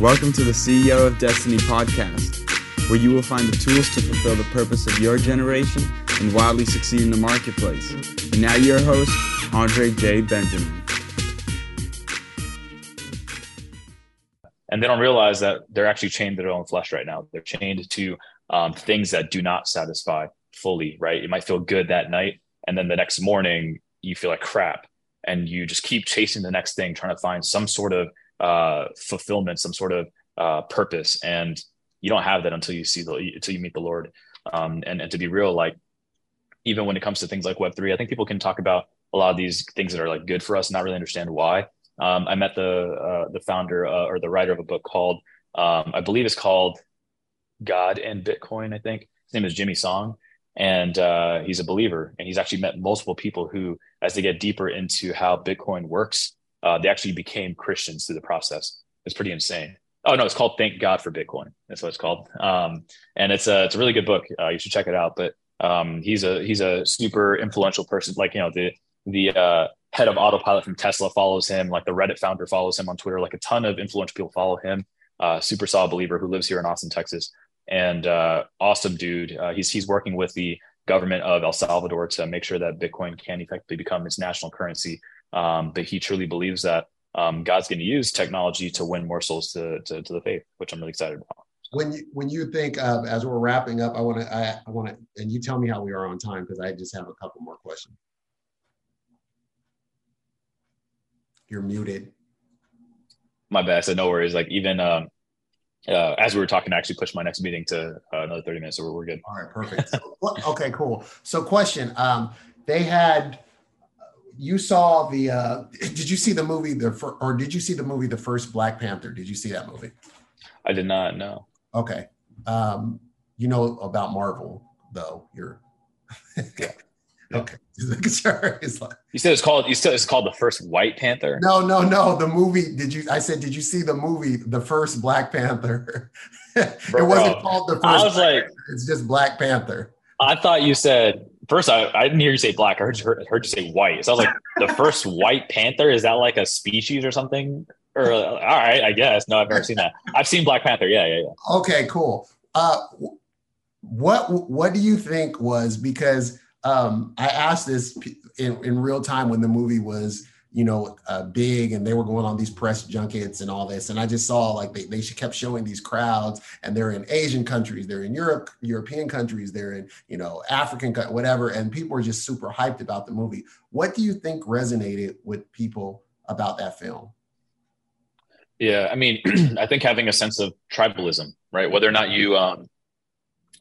Welcome to the CEO of Destiny podcast, where you will find the tools to fulfill the purpose of your generation and wildly succeed in the marketplace. And now, your host, Andre J. Benjamin. And they don't realize that they're actually chained to their own flesh right now. They're chained to um, things that do not satisfy fully, right? It might feel good that night. And then the next morning, you feel like crap. And you just keep chasing the next thing, trying to find some sort of uh, fulfillment, some sort of uh, purpose. And you don't have that until you see the, until you meet the Lord. Um, and, and to be real, like, even when it comes to things like Web3, I think people can talk about a lot of these things that are like good for us, not really understand why. Um, I met the uh, the founder uh, or the writer of a book called um, I believe it's called God and Bitcoin. I think his name is Jimmy Song, and uh, he's a believer. And he's actually met multiple people who, as they get deeper into how Bitcoin works, uh, they actually became Christians through the process. It's pretty insane. Oh no, it's called Thank God for Bitcoin. That's what it's called. Um, and it's a it's a really good book. Uh, you should check it out. But um, he's a he's a super influential person. Like you know the the uh, head of autopilot from Tesla follows him. Like the Reddit founder follows him on Twitter. Like a ton of influential people follow him. Uh, super solid believer who lives here in Austin, Texas, and uh, awesome dude. Uh, he's he's working with the government of El Salvador to make sure that Bitcoin can effectively become its national currency. Um, but he truly believes that um, God's going to use technology to win more souls to, to, to the faith, which I'm really excited about. When you when you think of as we're wrapping up, I want to I, I want to and you tell me how we are on time because I just have a couple more questions. You're muted. My bad. So no worries. Like even um, uh, as we were talking, I actually pushed my next meeting to uh, another 30 minutes, so we're, we're good. All right, perfect. So, okay, cool. So question, um, they had, you saw the, uh, did you see the movie, the or did you see the movie, The First Black Panther? Did you see that movie? I did not know. Okay. Um, you know about Marvel though, you're, yeah. Okay. sure. Like, you said it's called. You said it's called the first White Panther. No, no, no. The movie. Did you? I said, did you see the movie, the first Black Panther? it Bro, wasn't called the first. I was Black like, Panther. it's just Black Panther. I thought you said first. I, I didn't hear you say black. I heard you, heard, heard you say white. So I was like, the first White Panther is that like a species or something? Or all right, I guess. No, I've never seen that. I've seen Black Panther. Yeah, yeah, yeah. Okay, cool. Uh, what what do you think was because um, I asked this in, in real time when the movie was, you know, uh, big and they were going on these press junkets and all this. And I just saw like they, they kept showing these crowds and they're in Asian countries, they're in Europe, European countries, they're in, you know, African, whatever. And people were just super hyped about the movie. What do you think resonated with people about that film? Yeah, I mean, I think having a sense of tribalism, right? Whether or not you um,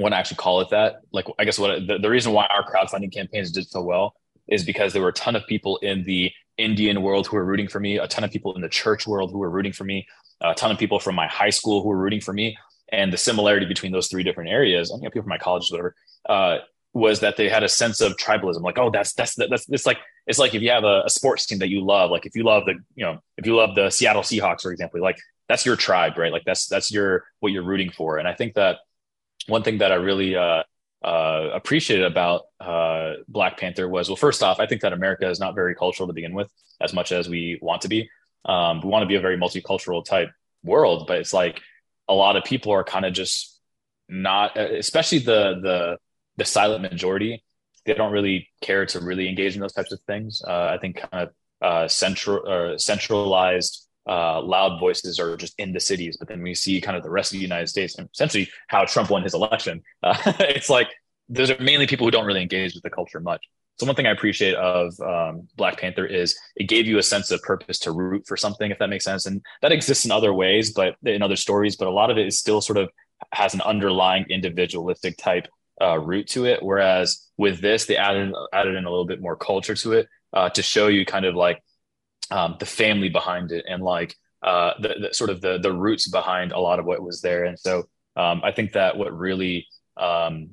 want to actually call it that. Like, I guess what the, the reason why our crowdfunding campaigns did so well is because there were a ton of people in the Indian world who were rooting for me, a ton of people in the church world who were rooting for me, a ton of people from my high school who were rooting for me. And the similarity between those three different areas, I mean, people from my college, whatever, uh, was that they had a sense of tribalism. Like, oh, that's that's that's it's like it's like if you have a, a sports team that you love, like if you love the you know if you love the Seattle Seahawks, for example, like that's your tribe, right? Like that's that's your what you're rooting for. And I think that one thing that I really uh, uh, appreciated about uh, Black Panther was well, first off, I think that America is not very cultural to begin with, as much as we want to be. Um, we want to be a very multicultural type world, but it's like a lot of people are kind of just not, especially the the the silent majority. They don't really care to really engage in those types of things. Uh, I think kind of uh, central or centralized uh, loud voices are just in the cities. But then we see kind of the rest of the United States and essentially how Trump won his election. Uh, it's like those are mainly people who don't really engage with the culture much. So one thing I appreciate of um, Black Panther is it gave you a sense of purpose to root for something, if that makes sense. And that exists in other ways, but in other stories. But a lot of it is still sort of has an underlying individualistic type uh, root to it. Whereas with this, they added added in a little bit more culture to it uh, to show you kind of like um, the family behind it and like uh, the, the, sort of the the roots behind a lot of what was there. And so um, I think that what really um,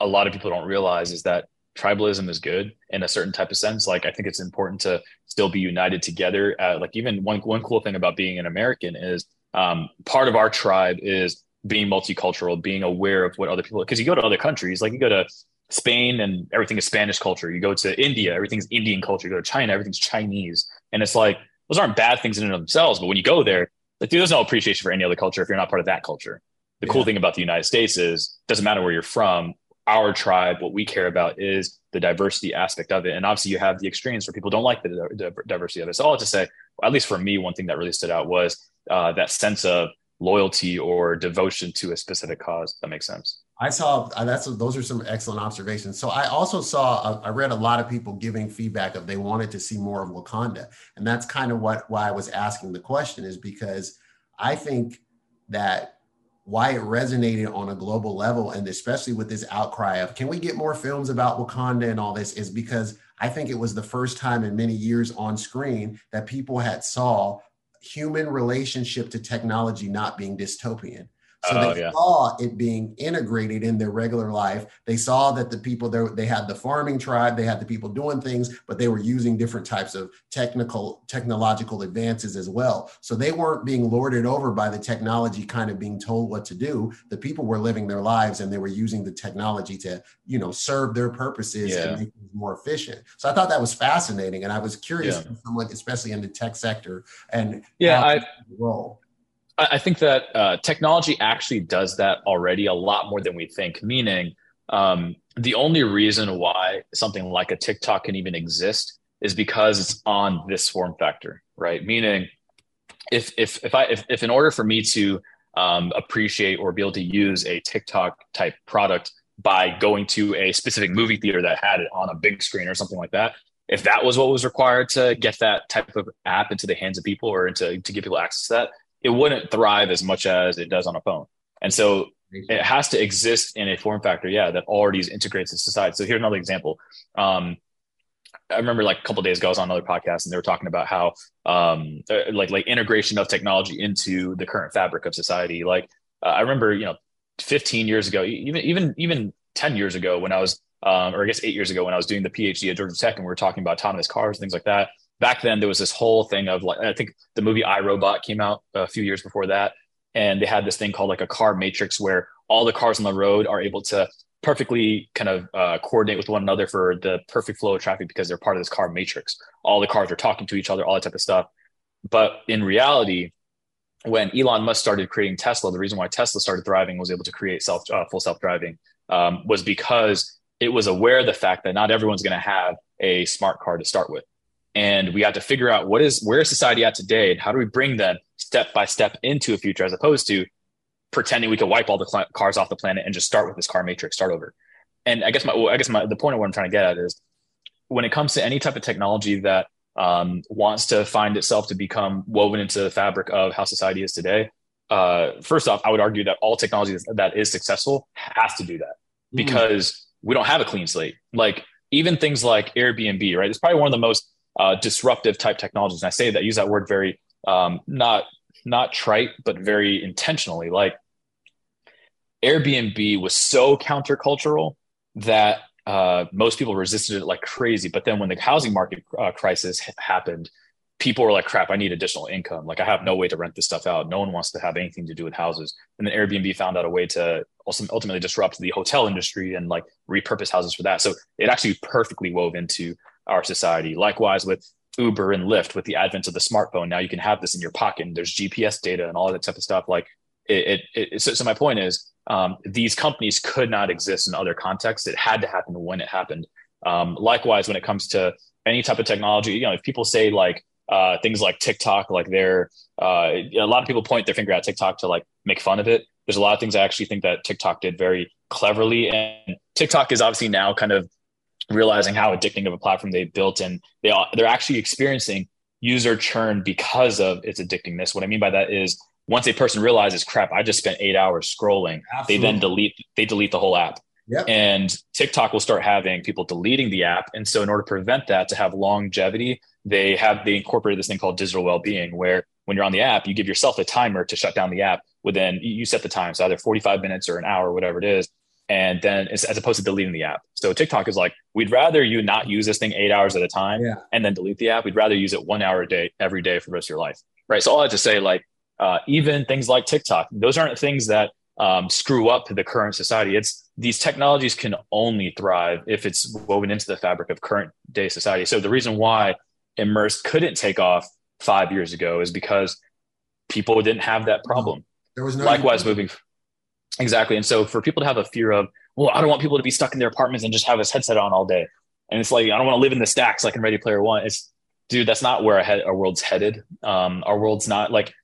a lot of people don't realize is that tribalism is good in a certain type of sense. Like I think it's important to still be united together. Uh, like even one one cool thing about being an American is um, part of our tribe is being multicultural, being aware of what other people. Because you go to other countries, like you go to Spain and everything is Spanish culture. You go to India, everything's Indian culture. You go to China, everything's Chinese. And it's like those aren't bad things in and of themselves, but when you go there, like there's no appreciation for any other culture if you're not part of that culture. The yeah. cool thing about the United States is doesn't matter where you're from, our tribe, what we care about is the diversity aspect of it. And obviously, you have the extremes where people don't like the, the diversity of it. So, all to say, at least for me, one thing that really stood out was uh, that sense of loyalty or devotion to a specific cause. That makes sense. I saw uh, that's those are some excellent observations. So I also saw uh, I read a lot of people giving feedback of they wanted to see more of Wakanda, and that's kind of what why I was asking the question is because I think that why it resonated on a global level and especially with this outcry of can we get more films about Wakanda and all this? is because I think it was the first time in many years on screen that people had saw human relationship to technology not being dystopian so oh, they yeah. saw it being integrated in their regular life. They saw that the people there, they had the farming tribe, they had the people doing things, but they were using different types of technical, technological advances as well. So they weren't being lorded over by the technology, kind of being told what to do. The people were living their lives and they were using the technology to, you know, serve their purposes yeah. and make things more efficient. So I thought that was fascinating. And I was curious, yeah. someone, especially in the tech sector and yeah, I, role. I think that uh, technology actually does that already a lot more than we think. Meaning, um, the only reason why something like a TikTok can even exist is because it's on this form factor, right? Meaning, if if if I if, if in order for me to um, appreciate or be able to use a TikTok type product by going to a specific movie theater that had it on a big screen or something like that, if that was what was required to get that type of app into the hands of people or into to give people access to that, it wouldn't thrive as much as it does on a phone. And so it has to exist in a form factor, yeah, that already integrates in society. So here's another example. Um, I remember like a couple days ago, I was on another podcast and they were talking about how um, uh, like like integration of technology into the current fabric of society. Like uh, I remember, you know, 15 years ago, even even even 10 years ago, when I was, um, or I guess eight years ago, when I was doing the PhD at Georgia Tech, and we were talking about autonomous cars and things like that back then there was this whole thing of like I think the movie I Robot came out a few years before that, and they had this thing called like a car matrix where all the cars on the road are able to perfectly kind of uh, coordinate with one another for the perfect flow of traffic because they're part of this car matrix. All the cars are talking to each other, all that type of stuff. But in reality, when Elon Musk started creating Tesla, the reason why Tesla started thriving was able to create self uh, full self driving um, was because it was aware of the fact that not everyone's going to have a smart car to start with and we had to figure out what is where is society at today and how do we bring them step by step into a future as opposed to pretending we could wipe all the cl- cars off the planet and just start with this car matrix start over and i guess my i guess my the point of what i'm trying to get at is when it comes to any type of technology that um, wants to find itself to become woven into the fabric of how society is today uh, first off i would argue that all technology that is successful has to do that mm. because mm. we don't have a clean slate like even things like airbnb right it's probably one of the most uh, disruptive type technologies. And I say that use that word very um, not not trite, but very intentionally. Like Airbnb was so countercultural that uh, most people resisted it like crazy. But then when the housing market uh, crisis happened, people were like, "Crap! I need additional income. Like I have no way to rent this stuff out. No one wants to have anything to do with houses." And then Airbnb found out a way to also ultimately disrupt the hotel industry and like repurpose houses for that. So it actually perfectly wove into our society. Likewise with Uber and Lyft, with the advent of the smartphone, now you can have this in your pocket. And there's GPS data and all that type of stuff. Like it, it, it so, so, my point is, um, these companies could not exist in other contexts. It had to happen when it happened. Um, likewise, when it comes to any type of technology, you know, if people say like uh, things like TikTok, like they're uh, a lot of people point their finger at TikTok to like make fun of it. There's a lot of things I actually think that TikTok did very cleverly, and TikTok is obviously now kind of realizing how addicting of a platform they built and they they're actually experiencing user churn because of its addictingness. What I mean by that is once a person realizes, crap, I just spent eight hours scrolling, Absolutely. they then delete they delete the whole app. Yep. And TikTok will start having people deleting the app. And so in order to prevent that to have longevity, they have they incorporated this thing called digital well-being where when you're on the app, you give yourself a timer to shut down the app within you set the time. So either 45 minutes or an hour, whatever it is and then as opposed to deleting the app. So TikTok is like, we'd rather you not use this thing eight hours at a time yeah. and then delete the app. We'd rather use it one hour a day every day for the rest of your life. Right. So all I have to say, like, uh, even things like TikTok, those aren't things that um, screw up the current society. It's these technologies can only thrive if it's woven into the fabric of current day society. So the reason why immersed couldn't take off five years ago is because people didn't have that problem. There was no likewise moving exactly. And so for people to have a fear of, well, I don't want people to be stuck in their apartments and just have this headset on all day. And it's like I don't want to live in the stacks like in Ready Player One. It's dude, that's not where our, head, our world's headed. Um, our world's not like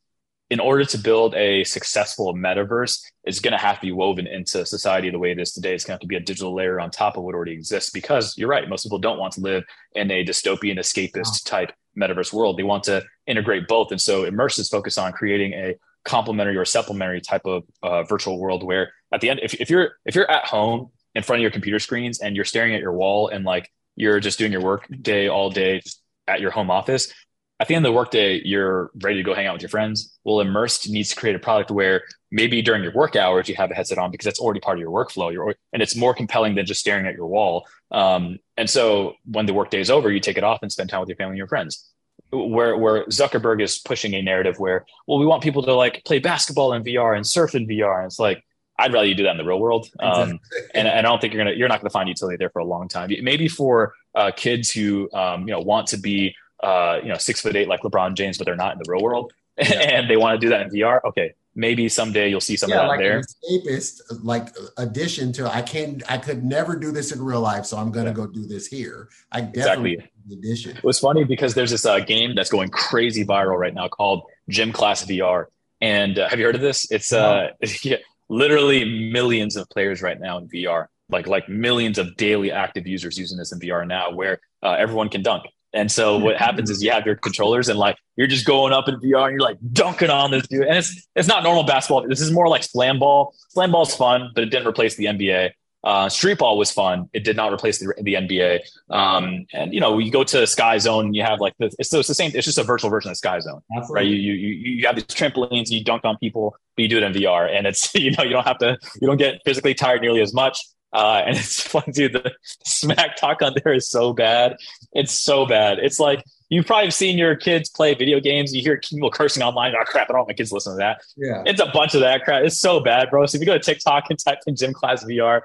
in order to build a successful metaverse, it's going to have to be woven into society the way it is today. It's going to have to be a digital layer on top of what already exists because you're right. Most people don't want to live in a dystopian, escapist type metaverse world. They want to integrate both. And so Immerse is focused on creating a complementary or supplementary type of uh, virtual world where at the end, if, if you're, if you're at home in front of your computer screens and you're staring at your wall and like you're just doing your work day all day at your home office, at the end of the workday, you're ready to go hang out with your friends. Well, Immersed needs to create a product where maybe during your work hours you have a headset on because that's already part of your workflow. You're, and it's more compelling than just staring at your wall. Um, and so when the workday is over, you take it off and spend time with your family and your friends. Where where Zuckerberg is pushing a narrative where, well, we want people to like play basketball in VR and surf in VR, and it's like I'd rather you do that in the real world. Um, and, and, I don't think you're gonna you're not gonna find utility there for a long time. Maybe for uh, kids who um, you know want to be uh, you know, six foot eight like LeBron James, but they're not in the real world, yeah. and they want to do that in VR. Okay, maybe someday you'll see some yeah, of that like there. escapist, like addition to I can't, I could never do this in real life, so I'm gonna yeah. go do this here. I definitely exactly. addition. It was funny because there's this uh, game that's going crazy viral right now called Gym Class VR, and uh, have you heard of this? It's uh, yeah, literally millions of players right now in VR. Like like millions of daily active users using this in VR now, where uh, everyone can dunk and so what happens is you have your controllers and like you're just going up in VR and you're like dunking on this dude. And it's it's not normal basketball. This is more like slam ball. Slam ball's fun, but it didn't replace the NBA. Uh, street ball was fun. It did not replace the, the NBA. Um, and you know, you go to Sky Zone, you have like the, it's, so it's the same. It's just a virtual version of Sky Zone, Absolutely. right? You, you you have these trampolines, you dunk on people, but you do it in VR, and it's you know you don't have to, you don't get physically tired nearly as much. Uh, and it's fun, dude. The smack talk on there is so bad. It's so bad. It's like you've probably seen your kids play video games. You hear people cursing online. Oh crap! I don't want my kids listen to that. Yeah, it's a bunch of that crap. It's so bad, bro. So if you go to TikTok and type in gym class VR,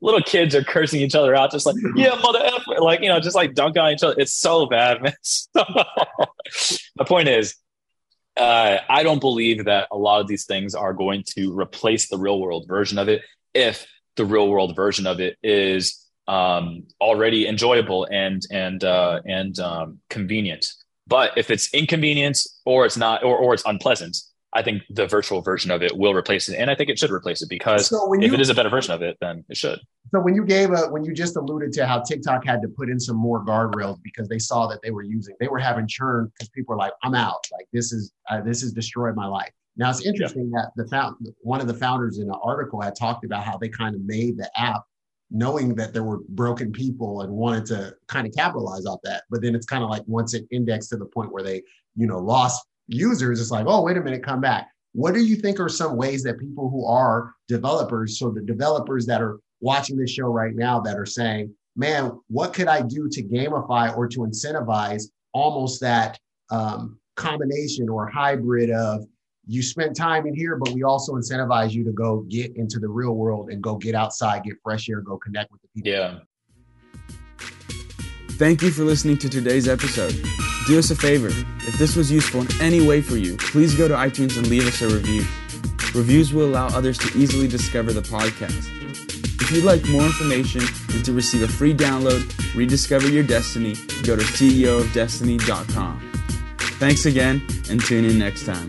little kids are cursing each other out, just like yeah, mother like you know, just like dunk on each other. It's so bad, man. So, the point is, uh, I don't believe that a lot of these things are going to replace the real world version of it. If the real world version of it is um, already enjoyable and and uh, and um, convenient. But if it's inconvenient or it's not or, or it's unpleasant, I think the virtual version of it will replace it, and I think it should replace it because so if you, it is a better version of it, then it should. So when you gave a when you just alluded to how TikTok had to put in some more guardrails because they saw that they were using they were having churn because people were like, I'm out, like this is uh, this has destroyed my life. Now it's interesting yeah. that the found, one of the founders in an article had talked about how they kind of made the app knowing that there were broken people and wanted to kind of capitalize off that. But then it's kind of like once it indexed to the point where they, you know, lost users, it's like, oh, wait a minute, come back. What do you think are some ways that people who are developers, so the developers that are watching this show right now that are saying, man, what could I do to gamify or to incentivize almost that um, combination or hybrid of you spent time in here, but we also incentivize you to go get into the real world and go get outside, get fresh air, go connect with the people. Yeah. Thank you for listening to today's episode. Do us a favor. If this was useful in any way for you, please go to iTunes and leave us a review. Reviews will allow others to easily discover the podcast. If you'd like more information and to receive a free download, rediscover your destiny, go to ceofdestiny.com. Thanks again and tune in next time.